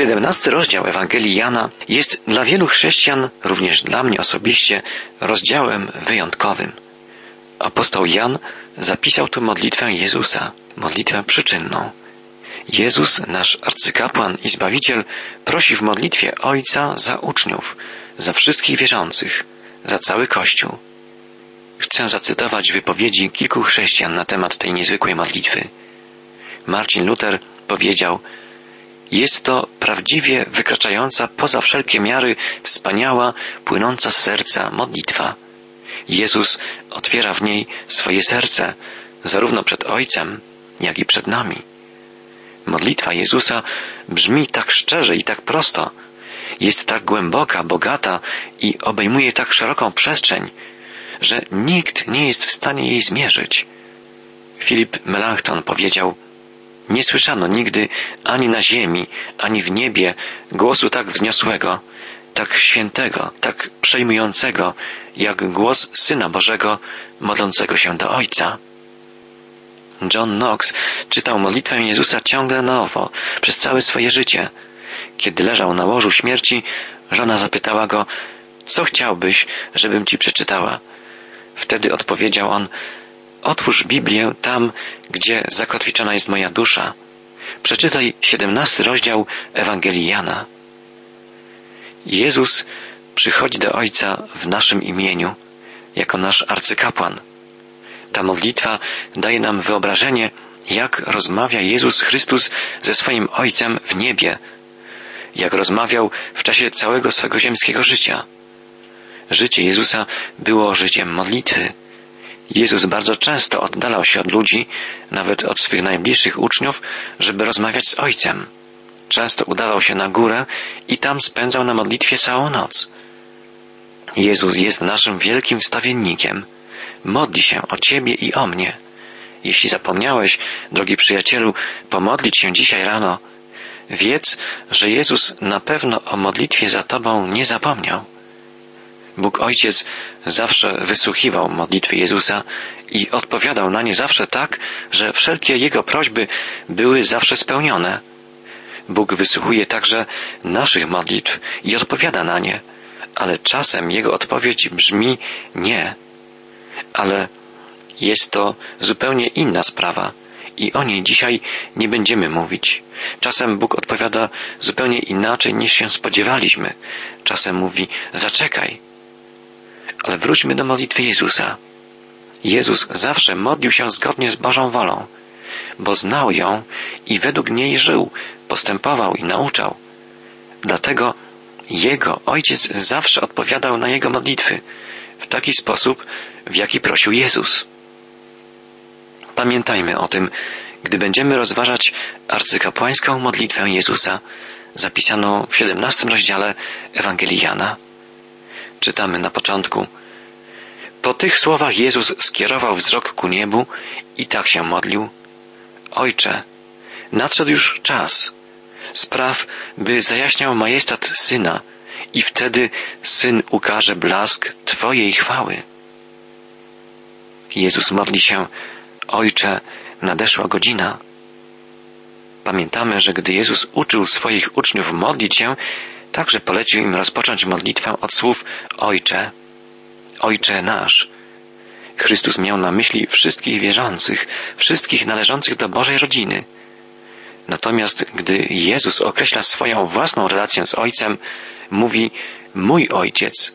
17 rozdział Ewangelii Jana jest dla wielu chrześcijan, również dla mnie osobiście, rozdziałem wyjątkowym. Apostoł Jan zapisał tu modlitwę Jezusa, modlitwę przyczynną. Jezus, nasz arcykapłan i Zbawiciel, prosi w modlitwie Ojca za uczniów, za wszystkich wierzących, za cały Kościół. Chcę zacytować wypowiedzi kilku chrześcijan na temat tej niezwykłej modlitwy. Marcin Luther powiedział, jest to prawdziwie wykraczająca poza wszelkie miary wspaniała, płynąca z serca modlitwa. Jezus otwiera w niej swoje serce, zarówno przed Ojcem, jak i przed nami. Modlitwa Jezusa brzmi tak szczerze i tak prosto, jest tak głęboka, bogata i obejmuje tak szeroką przestrzeń, że nikt nie jest w stanie jej zmierzyć. Filip Melanchthon powiedział, nie słyszano nigdy ani na ziemi, ani w niebie głosu tak wzniosłego, tak świętego, tak przejmującego, jak głos Syna Bożego modlącego się do Ojca. John Knox czytał modlitwę Jezusa ciągle nowo, przez całe swoje życie. Kiedy leżał na łożu śmierci, żona zapytała go, co chciałbyś, żebym ci przeczytała? Wtedy odpowiedział on, otwórz Biblię tam, gdzie zakotwiczona jest moja dusza. Przeczytaj siedemnasty rozdział Ewangelii Jana. Jezus przychodzi do Ojca w naszym imieniu, jako nasz arcykapłan. Ta modlitwa daje nam wyobrażenie, jak rozmawia Jezus Chrystus ze swoim Ojcem w niebie, jak rozmawiał w czasie całego swego ziemskiego życia. Życie Jezusa było życiem modlitwy. Jezus bardzo często oddalał się od ludzi, nawet od swych najbliższych uczniów, żeby rozmawiać z Ojcem. Często udawał się na górę i tam spędzał na modlitwie całą noc. Jezus jest naszym wielkim wstawiennikiem. Modli się o Ciebie i o mnie. Jeśli zapomniałeś, drogi przyjacielu, pomodlić się dzisiaj rano, wiedz, że Jezus na pewno o modlitwie za Tobą nie zapomniał. Bóg Ojciec zawsze wysłuchiwał modlitwy Jezusa i odpowiadał na nie zawsze tak, że wszelkie Jego prośby były zawsze spełnione. Bóg wysłuchuje także naszych modlitw i odpowiada na nie, ale czasem Jego odpowiedź brzmi nie. Ale jest to zupełnie inna sprawa i o niej dzisiaj nie będziemy mówić. Czasem Bóg odpowiada zupełnie inaczej niż się spodziewaliśmy. Czasem mówi zaczekaj. Ale wróćmy do modlitwy Jezusa. Jezus zawsze modlił się zgodnie z Bożą wolą, bo znał ją i według niej żył, postępował i nauczał. Dlatego Jego Ojciec zawsze odpowiadał na Jego modlitwy w taki sposób, w jaki prosił Jezus. Pamiętajmy o tym, gdy będziemy rozważać arcykapłańską modlitwę Jezusa, zapisaną w 17 rozdziale Ewangelii Jana. Czytamy na początku. Po tych słowach Jezus skierował wzrok ku niebu i tak się modlił. Ojcze, nadszedł już czas. Spraw, by zajaśniał majestat Syna i wtedy Syn ukaże blask Twojej chwały. Jezus modli się, Ojcze, nadeszła godzina. Pamiętamy, że gdy Jezus uczył swoich uczniów modlić się, także polecił im rozpocząć modlitwę od słów Ojcze, Ojcze nasz. Chrystus miał na myśli wszystkich wierzących, wszystkich należących do Bożej rodziny. Natomiast gdy Jezus określa swoją własną relację z Ojcem, mówi mój Ojciec.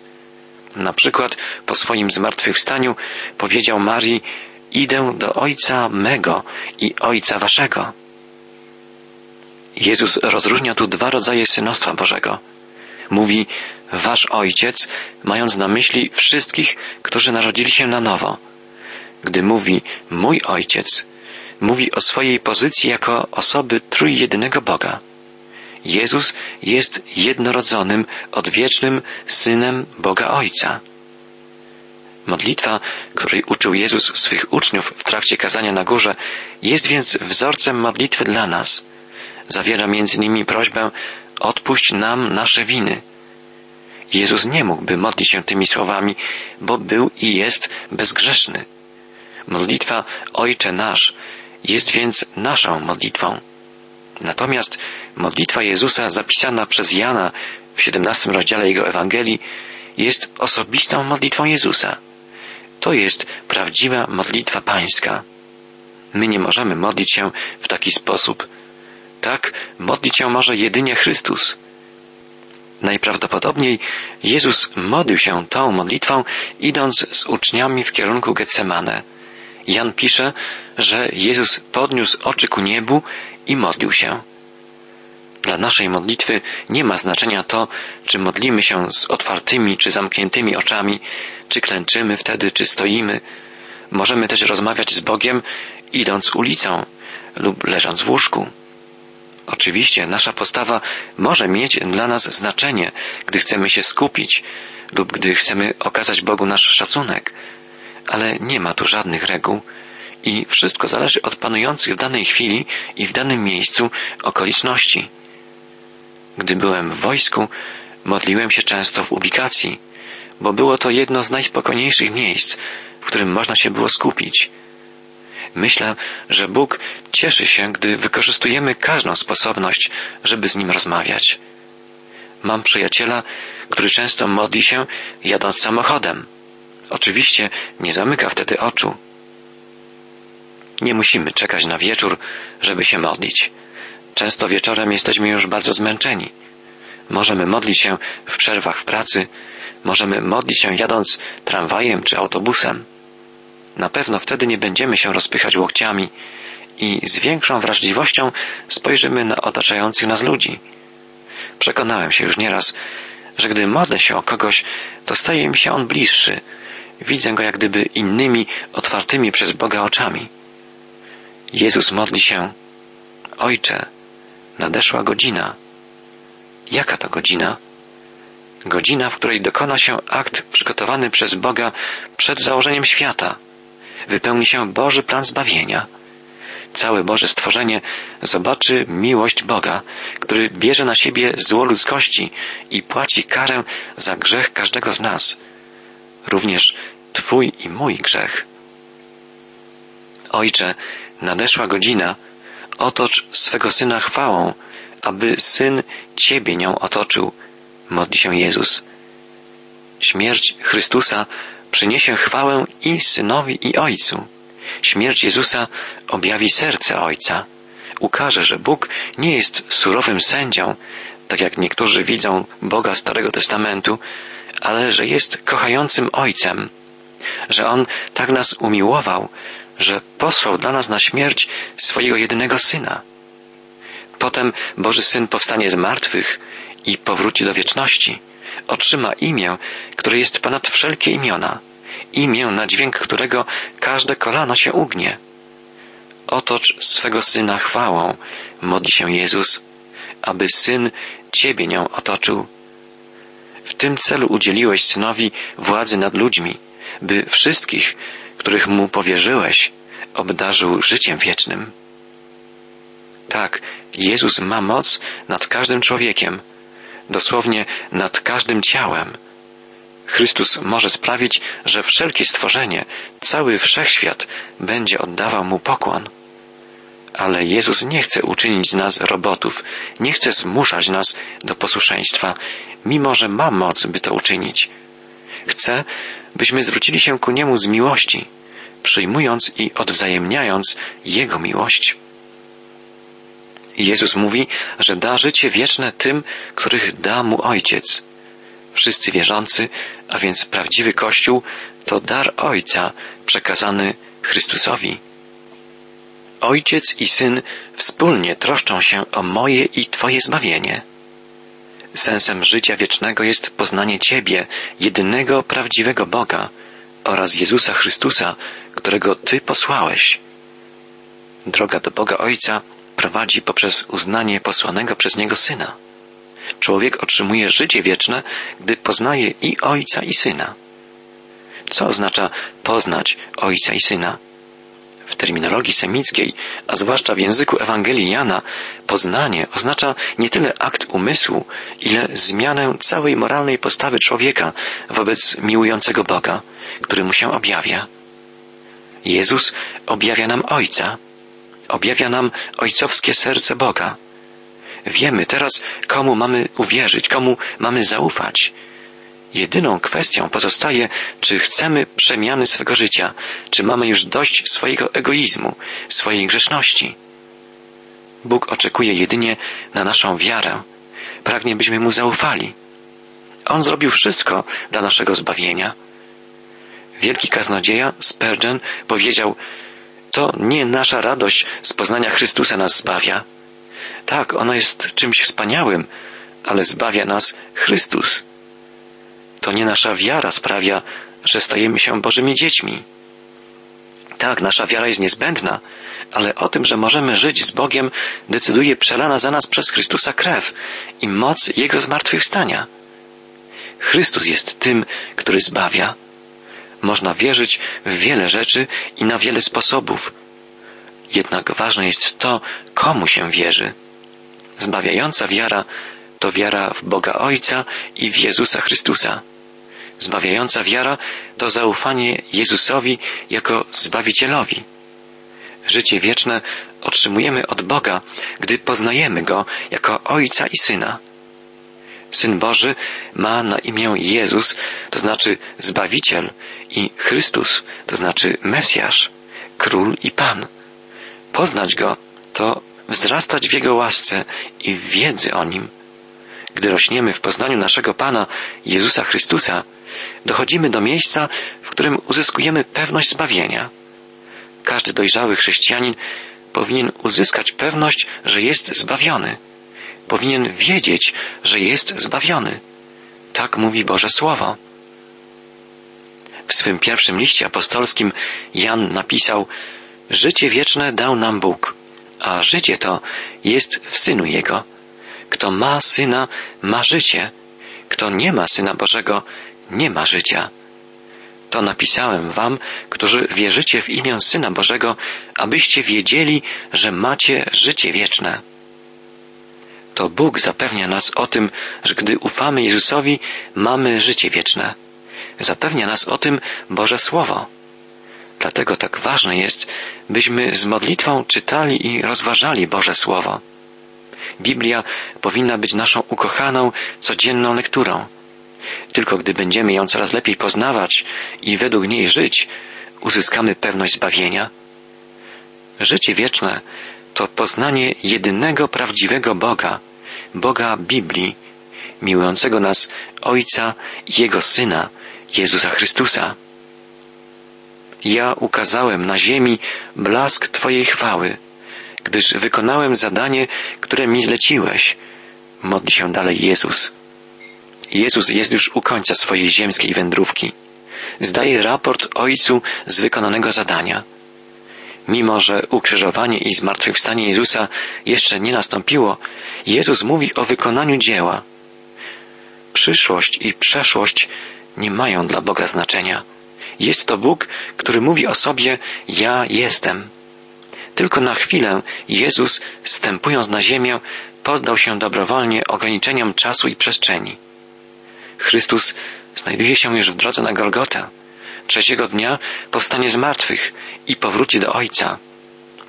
Na przykład po swoim zmartwychwstaniu powiedział Marii, idę do Ojca mego i Ojca waszego. Jezus rozróżnia tu dwa rodzaje synostwa Bożego. Mówi Wasz Ojciec, mając na myśli wszystkich, którzy narodzili się na nowo. Gdy mówi Mój Ojciec, mówi o swojej pozycji jako osoby trójjedynego Boga. Jezus jest jednorodzonym, odwiecznym Synem Boga Ojca. Modlitwa, której uczył Jezus swych uczniów w trakcie kazania na górze, jest więc wzorcem modlitwy dla nas. Zawiera między innymi prośbę odpuść nam nasze winy. Jezus nie mógłby modlić się tymi słowami, bo był i jest Natomiast modlitwa Jezusa zapisana przez Jana w 17 rozdziale jego Ewangelii jest osobistą modlitwą Jezusa. To jest prawdziwa modlitwa pańska. My nie możemy modlić się w taki sposób. Tak modlić się może jedynie Chrystus. Najprawdopodobniej Jezus modlił się tą modlitwą, idąc z uczniami w kierunku Getsemane. Jan pisze, że Jezus podniósł oczy ku niebu i modlił się. Dla naszej modlitwy nie ma znaczenia to, czy modlimy się z otwartymi czy zamkniętymi oczami, czy klęczymy wtedy, czy stoimy. Możemy też rozmawiać z Bogiem, idąc ulicą lub leżąc w łóżku. Oczywiście nasza postawa może mieć dla nas znaczenie, gdy chcemy się skupić lub gdy chcemy okazać Bogu nasz szacunek, ale nie ma tu żadnych reguł i wszystko zależy od panujących w danej chwili i w danym miejscu okoliczności. Gdy byłem w wojsku, modliłem się często w ubikacji, bo było to jedno z najspokojniejszych miejsc, w którym można się było skupić. Myślę, że Bóg cieszy się, gdy wykorzystujemy każdą sposobność, żeby z Nim rozmawiać. Mam przyjaciela, który często modli się jadąc samochodem. Oczywiście nie zamyka wtedy oczu. Nie musimy czekać na wieczór, żeby się modlić. Często wieczorem jesteśmy już bardzo zmęczeni. Możemy modlić się w przerwach w pracy, możemy modlić się jadąc tramwajem czy autobusem. Na pewno wtedy nie będziemy się rozpychać łokciami i z większą wrażliwością spojrzymy na otaczających nas ludzi. Przekonałem się już nieraz, że gdy modlę się o kogoś, to staje mi się on bliższy. Widzę go jak gdyby innymi, otwartymi przez Boga oczami. Jezus modli się, Ojcze, nadeszła godzina. Jaka to godzina? Godzina, w której dokona się akt przygotowany przez Boga przed założeniem świata. Wypełni się Boży plan zbawienia. Całe Boże stworzenie zobaczy miłość Boga, który bierze na siebie zło ludzkości i płaci karę za grzech każdego z nas. Również Twój i mój grzech. Ojcze, nadeszła godzina, otocz swego Syna chwałą, aby Syn Ciebie nią otoczył, modli się Jezus. Śmierć Chrystusa przyniesie chwałę i Synowi i Ojcu. Śmierć Jezusa objawi serce Ojca. Ukaże, że Bóg nie jest surowym sędzią, tak jak niektórzy widzą Boga Starego Testamentu, ale że jest kochającym Ojcem, że On tak nas umiłował, że posłał dla nas na śmierć swojego jedynego Syna. Potem Boży Syn powstanie z martwych i powróci do wieczności. Otrzyma imię, które jest ponad wszelkie imiona. Imię, na dźwięk którego każde kolano się ugnie. Otocz swego Syna chwałą, modli się Jezus, aby Syn Ciebie nią otoczył. W tym celu udzieliłeś Synowi władzy nad ludźmi, by wszystkich, których Mu powierzyłeś, obdarzył życiem wiecznym. Tak, Jezus ma moc nad każdym człowiekiem, dosłownie nad każdym ciałem. Chrystus może sprawić, że wszelkie stworzenie, cały wszechświat będzie oddawał Mu pokłon. Ale Jezus nie chce uczynić z nas robotów, nie chce zmuszać nas do posłuszeństwa, mimo że ma moc, by to uczynić. Chce, byśmy zwrócili się ku Niemu z miłości, przyjmując i odwzajemniając Jego miłość. Jezus mówi, że da życie wieczne tym, których da mu Ojciec. Wszyscy wierzący, a więc prawdziwy Kościół, to dar Ojca przekazany Chrystusowi. Ojciec i Syn wspólnie troszczą się o moje i Twoje zbawienie. Sensem życia wiecznego jest poznanie Ciebie, jedynego prawdziwego Boga oraz Jezusa Chrystusa, którego Ty posłałeś. Droga do Boga Ojca prowadzi poprzez uznanie posłanego przez Niego Syna. Człowiek otrzymuje życie wieczne, gdy poznaje i Ojca i Syna. Co oznacza poznać Ojca i Syna? W terminologii semickiej, a zwłaszcza w języku Ewangelii Jana, poznanie oznacza nie tyle akt umysłu, ile zmianę całej moralnej postawy człowieka wobec miłującego Boga, który mu się objawia. Jezus objawia nam Ojca, objawia nam ojcowskie serce Boga. Wiemy teraz, komu mamy uwierzyć, komu mamy zaufać. Jedyną kwestią pozostaje, czy chcemy przemiany swego życia, czy mamy już dość swojego egoizmu, swojej grzeszności. Bóg oczekuje jedynie na naszą wiarę. Pragnie, byśmy Mu zaufali. On zrobił wszystko dla naszego zbawienia. Wielki kaznodzieja Spurgeon powiedział, to nie nasza radość z poznania Chrystusa nas zbawia. Tak, ona jest czymś wspaniałym, ale zbawia nas Chrystus. To nie nasza wiara sprawia, że stajemy się Bożymi dziećmi. Tak, nasza wiara jest niezbędna, ale o tym, że możemy żyć z Bogiem, decyduje przelana za nas przez Chrystusa krew i moc Jego zmartwychwstania. Chrystus jest tym, który zbawia. Można wierzyć w wiele rzeczy i na wiele sposobów. Jednak ważne jest to, komu się wierzy. Zbawiająca wiara to wiara w Boga Ojca i w Jezusa Chrystusa. Zbawiająca wiara to zaufanie Jezusowi jako Zbawicielowi. Życie wieczne otrzymujemy od Boga, gdy poznajemy Go jako Ojca i Syna. Syn Boży ma na imię Jezus, to znaczy Zbawiciel, i Chrystus, to znaczy Mesjasz, Król i Pan. Poznać Go to wzrastać w Jego łasce i w wiedzy o Nim. Gdy rośniemy w poznaniu naszego Pana, Jezusa Chrystusa, dochodzimy do miejsca, w którym uzyskujemy pewność zbawienia. Każdy dojrzały chrześcijanin powinien uzyskać pewność, że jest zbawiony. Powinien wiedzieć, że jest zbawiony. Tak mówi Boże Słowo. W swym pierwszym liście apostolskim Jan napisał: Życie wieczne dał nam Bóg, a życie to jest w synu Jego. Kto ma syna, ma życie. Kto nie ma syna Bożego, nie ma życia. To napisałem wam, którzy wierzycie w imię Syna Bożego, abyście wiedzieli, że macie życie wieczne. To Bóg zapewnia nas o tym, że gdy ufamy Jezusowi, mamy życie wieczne. Zapewnia nas o tym Boże Słowo. Dlatego tak ważne jest, byśmy z modlitwą czytali i rozważali Boże Słowo. Biblia powinna być naszą ukochaną, codzienną lekturą. Tylko gdy będziemy ją coraz lepiej poznawać i według niej żyć, uzyskamy pewność zbawienia. Życie wieczne to poznanie jedynego prawdziwego Boga, Boga Biblii, miłującego nas Ojca i Jego Syna, Jezusa Chrystusa. Ja ukazałem na ziemi blask Twojej chwały, gdyż wykonałem zadanie, które mi zleciłeś. Modli się dalej Jezus. Jezus jest już u końca swojej ziemskiej wędrówki. Zdaje raport Ojcu z wykonanego zadania. Mimo, że ukrzyżowanie i zmartwychwstanie Jezusa jeszcze nie nastąpiło, Jezus mówi o wykonaniu dzieła. Przyszłość i przeszłość nie mają dla Boga znaczenia. Jest to Bóg, który mówi o sobie Ja jestem. Tylko na chwilę Jezus, stępując na ziemię, poddał się dobrowolnie ograniczeniom czasu i przestrzeni. Chrystus znajduje się już w drodze na Golgotę. Trzeciego dnia powstanie z martwych i powróci do Ojca.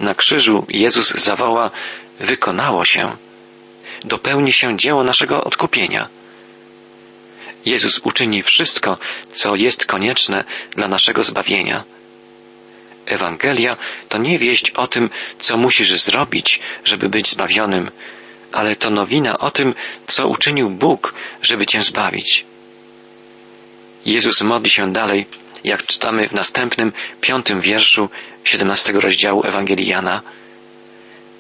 Na krzyżu Jezus zawoła wykonało się. Dopełni się dzieło naszego odkupienia. Jezus uczyni wszystko, co jest konieczne dla naszego zbawienia. Ewangelia to nie wieść o tym, co musisz zrobić, żeby być zbawionym, ale to nowina o tym, co uczynił Bóg, żeby cię zbawić. Jezus modli się dalej, jak czytamy w następnym, piątym wierszu siedemnastego rozdziału Ewangelii Jana.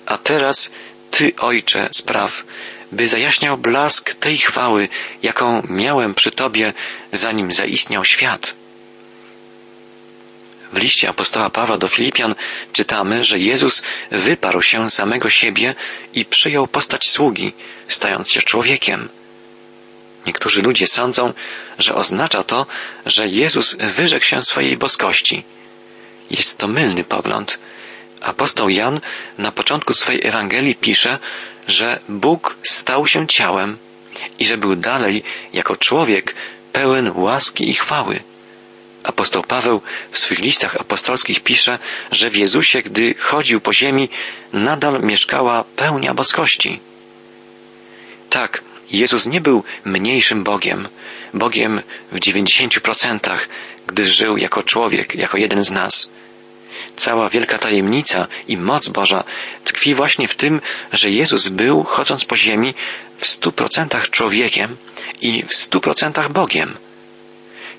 A teraz Ty, Ojcze, spraw, by zajaśniał blask tej chwały, jaką miałem przy Tobie, zanim zaistniał świat. W liście apostoła Pawła do Filipian czytamy, że Jezus wyparł się samego siebie i przyjął postać sługi, stając się człowiekiem. Niektórzy ludzie sądzą, że oznacza to, że Jezus wyrzekł się swojej boskości. Jest to mylny pogląd. Apostoł Jan na początku swojej Ewangelii pisze, że Bóg stał się ciałem i że był dalej jako człowiek pełen łaski i chwały Apostoł Paweł w swych listach apostolskich pisze, że w Jezusie, gdy chodził po ziemi, nadal mieszkała pełnia boskości. Tak, Jezus nie był mniejszym Bogiem, Bogiem w dziewięćdziesięciu procentach, gdy żył jako człowiek, jako jeden z nas. Cała wielka tajemnica i moc Boża tkwi właśnie w tym, że Jezus był, chodząc po ziemi, w stu procentach człowiekiem i w stu procentach Bogiem.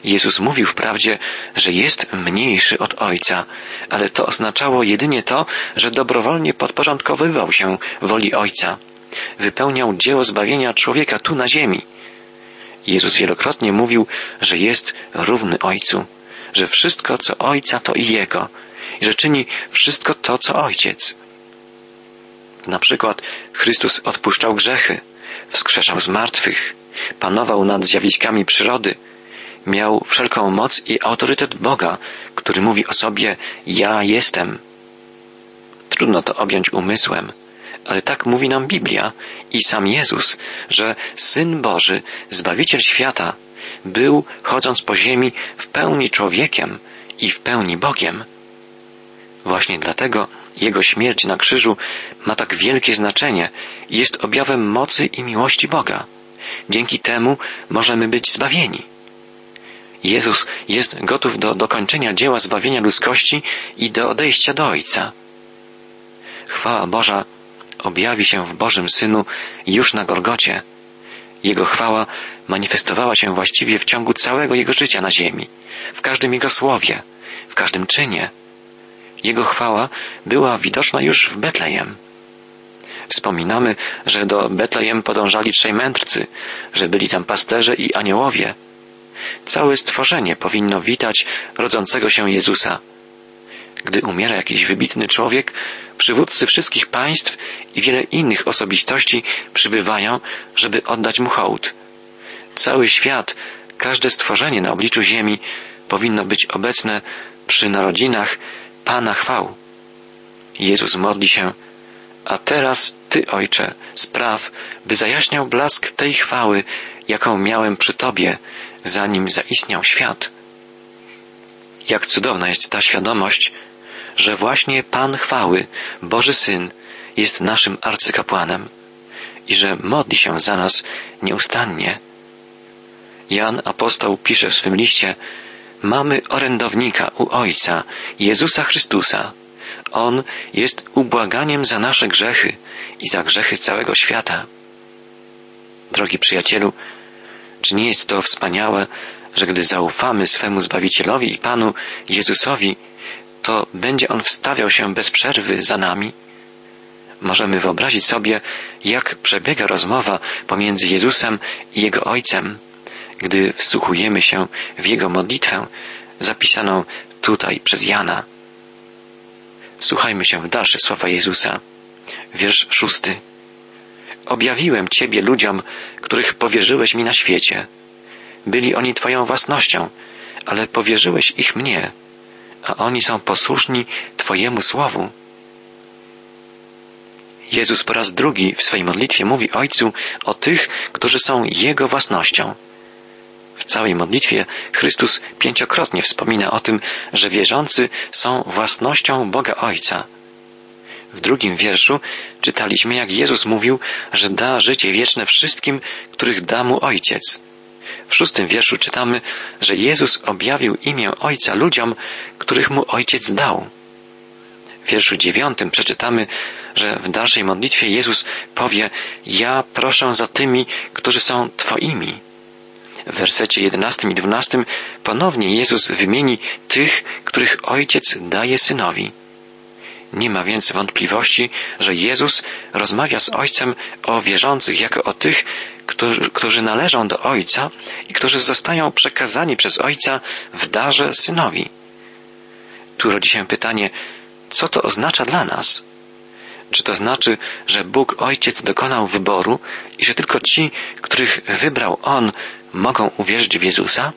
Jezus mówił wprawdzie, że jest mniejszy od Ojca, ale to oznaczało jedynie to, że dobrowolnie podporządkowywał się woli Ojca. Wypełniał dzieło zbawienia człowieka tu na ziemi. Jezus wielokrotnie mówił, że jest równy Ojcu, że wszystko co Ojca to i Jego i że czyni wszystko to co Ojciec. Na przykład Chrystus odpuszczał grzechy, wskrzeszał z martwych, panował nad zjawiskami przyrody, miał wszelką moc i autorytet Boga, który mówi o sobie ja jestem. Trudno to objąć umysłem, ale tak mówi nam Biblia i sam Jezus, że Syn Boży, Zbawiciel świata, był, chodząc po ziemi, w pełni człowiekiem i w pełni Bogiem. Właśnie dlatego Jego śmierć na krzyżu ma tak wielkie znaczenie i jest objawem mocy i miłości Boga. Dzięki temu możemy być zbawieni. Jezus jest gotów do dokończenia dzieła zbawienia ludzkości i do odejścia do Ojca. Chwała Boża objawi się w Bożym Synu już na Golgocie. Jego chwała manifestowała się właściwie w ciągu całego Jego życia na ziemi, w każdym Jego słowie, w każdym czynie. Jego chwała była widoczna już w Betlejem. Wspominamy, że do Betlejem podążali trzej mędrcy, że byli tam pasterze i aniołowie. Całe stworzenie powinno witać rodzącego się Jezusa. Gdy umiera jakiś wybitny człowiek, przywódcy wszystkich państw i wiele innych osobistości przybywają, żeby oddać mu hołd. Cały świat, każde stworzenie na obliczu ziemi powinno być obecne przy narodzinach Pana chwał. Jezus modli się, a teraz Ty, Ojcze, spraw, by zajaśniał blask tej chwały, jaką miałem przy Tobie, zanim zaistniał świat. Jak cudowna jest ta świadomość, że właśnie Pan chwały, Boży Syn, jest naszym arcykapłanem i że modli się za nas nieustannie. Jan apostoł pisze w swym liście, mamy orędownika u Ojca, Jezusa Chrystusa. On jest ubłaganiem za nasze grzechy i za grzechy całego świata. Drogi przyjacielu, czy nie jest to wspaniałe, że gdy zaufamy swemu Zbawicielowi i Panu Jezusowi, to będzie On wstawiał się bez przerwy za nami? Możemy wyobrazić sobie, jak przebiega rozmowa pomiędzy Jezusem i Jego Ojcem, gdy wsłuchujemy się w Jego modlitwę zapisaną tutaj przez Jana. Słuchajmy się w dalsze słowa Jezusa. Wiersz szósty. Objawiłem Ciebie ludziom, których powierzyłeś mi na świecie. Byli oni Twoją własnością, ale powierzyłeś ich mnie, a oni są posłuszni Twojemu słowu. Jezus po raz drugi w swej modlitwie mówi Ojcu o tych, którzy są Jego własnością. W całej modlitwie Chrystus pięciokrotnie wspomina o tym, że wierzący są własnością Boga Ojca. W drugim wierszu czytaliśmy, jak Jezus mówił, że da życie wieczne wszystkim, których da mu Ojciec. W szóstym wierszu czytamy, że Jezus objawił imię Ojca ludziom, których mu Ojciec dał. W wierszu dziewiątym przeczytamy, że w dalszej modlitwie Jezus powie, ja proszę za tymi, którzy są Twoimi. W wersecie jedenastym i dwunastym ponownie Jezus wymieni tych, których Ojciec daje Synowi. Nie ma więc wątpliwości, że Jezus rozmawia z Ojcem o wierzących jako o tych, którzy, którzy należą do Ojca i którzy zostają przekazani przez Ojca w darze Synowi. Tu rodzi się pytanie, co to oznacza dla nas? Czy to znaczy, że Bóg Ojciec dokonał wyboru i że tylko ci, których wybrał On, mogą uwierzyć w Jezusa?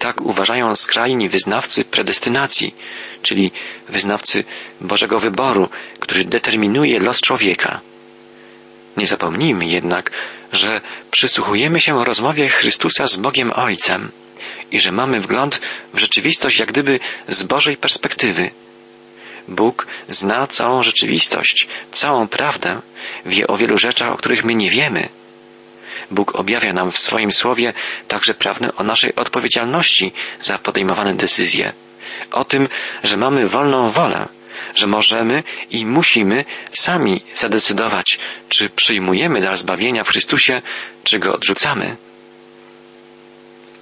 Tak uważają skrajni wyznawcy predestynacji, czyli wyznawcy Bożego wyboru, który determinuje los człowieka. Nie zapomnijmy jednak, że przysłuchujemy się rozmowie Chrystusa z Bogiem Ojcem i że mamy wgląd w rzeczywistość jak gdyby z Bożej perspektywy. Bóg zna całą rzeczywistość, całą prawdę, wie o wielu rzeczach, o których my nie wiemy. Bóg objawia nam w swoim słowie także prawdę o naszej odpowiedzialności za podejmowane decyzje, o tym, że mamy wolną wolę, że możemy i musimy sami zadecydować, czy przyjmujemy dar zbawienia w Chrystusie, czy go odrzucamy.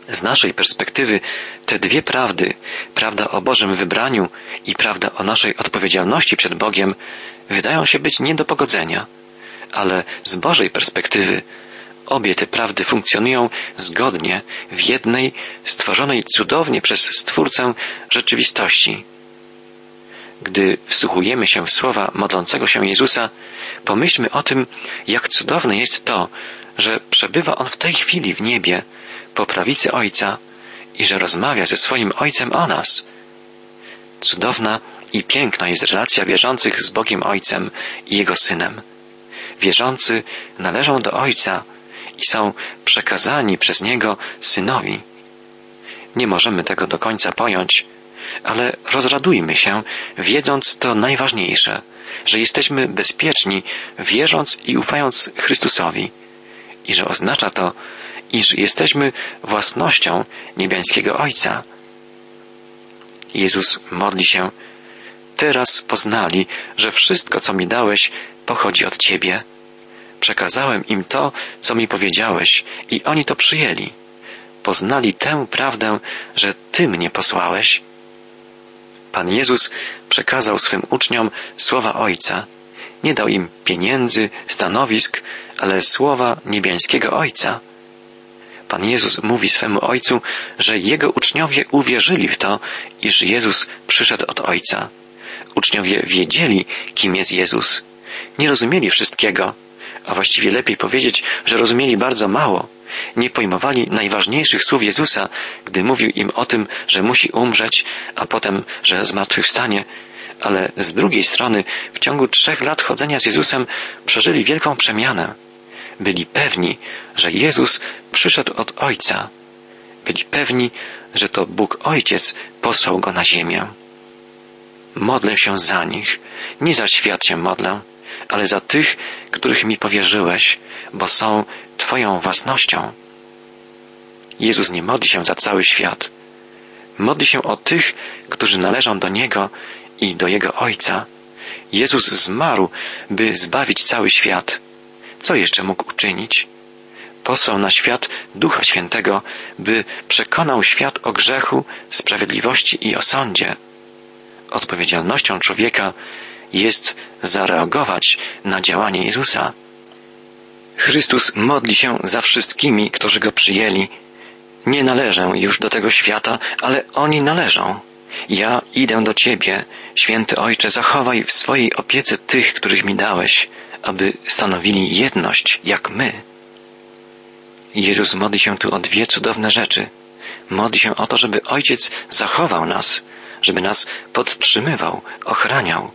Z naszej perspektywy te dwie prawdy, prawda o Bożym wybraniu i prawda o naszej odpowiedzialności przed Bogiem, wydają się być nie do pogodzenia, ale z Bożej perspektywy obie te prawdy funkcjonują zgodnie w jednej, stworzonej cudownie przez Stwórcę rzeczywistości. Gdy wsłuchujemy się w słowa modlącego się Jezusa, pomyślmy o tym, jak cudowne jest to, że przebywa On w tej chwili w niebie, po prawicy Ojca i że rozmawia ze swoim Ojcem o nas. Cudowna i piękna jest relacja wierzących z Bogiem Ojcem i Jego Synem. Wierzący należą do Ojca i są przekazani przez Niego Synowi. Nie możemy tego do końca pojąć, ale rozradujmy się, wiedząc to najważniejsze, że jesteśmy bezpieczni, wierząc i ufając Chrystusowi i że oznacza to, iż jesteśmy własnością niebiańskiego Ojca. Jezus modli się, teraz poznali, że wszystko, co mi dałeś, pochodzi od Ciebie. Przekazałem im to, co mi powiedziałeś, i oni to przyjęli. Poznali tę prawdę, że Ty mnie posłałeś. Pan Jezus przekazał swym uczniom słowa Ojca. Nie dał im pieniędzy, stanowisk, ale słowa niebiańskiego Ojca. Pan Jezus mówi swemu Ojcu, że Jego uczniowie uwierzyli w to, iż Jezus przyszedł od Ojca. Uczniowie wiedzieli, kim jest Jezus. Nie rozumieli wszystkiego, a właściwie lepiej powiedzieć, że rozumieli bardzo mało. Nie pojmowali najważniejszych słów Jezusa, gdy mówił im o tym, że musi umrzeć, a potem, że zmartwychwstanie, ale z drugiej strony w ciągu trzech lat chodzenia z Jezusem przeżyli wielką przemianę. Byli pewni, że Jezus przyszedł od Ojca. Byli pewni, że to Bóg Ojciec posłał go na ziemię. Modlę się za nich, nie za świat się modlę, ale za tych, których mi powierzyłeś, bo są Twoją własnością. Jezus nie modli się za cały świat. Modli się o tych, którzy należą do Niego i do Jego Ojca. Jezus zmarł, by zbawić cały świat. Co jeszcze mógł uczynić? Posłał na świat Ducha Świętego, by przekonał świat o grzechu, sprawiedliwości i o sądzie. Odpowiedzialnością człowieka jest zareagować na działanie Jezusa. Chrystus modli się za wszystkimi, którzy go przyjęli. Nie należę już do tego świata, ale oni należą. Ja idę do Ciebie, święty Ojcze, zachowaj w swojej opiece tych, których mi dałeś, aby stanowili jedność jak my. Jezus modli się tu o dwie cudowne rzeczy. Modli się o to, żeby Ojciec zachował nas, żeby nas podtrzymywał, ochraniał.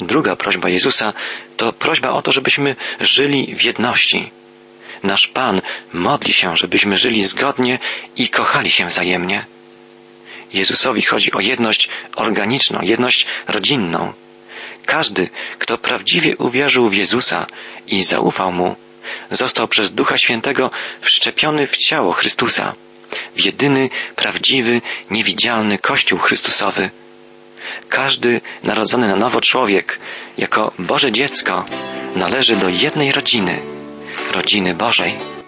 Druga prośba Jezusa to prośba o to, żebyśmy żyli w jedności. Nasz Pan modli się, żebyśmy żyli zgodnie i kochali się wzajemnie. Jezusowi chodzi o jedność organiczną, jedność rodzinną. Każdy, kto prawdziwie uwierzył w Jezusa i zaufał Mu, został przez Ducha Świętego wszczepiony w ciało Chrystusa, w jedyny, prawdziwy, niewidzialny Kościół Chrystusowy. Każdy narodzony na nowo człowiek, jako Boże dziecko, należy do jednej rodziny, rodziny Bożej.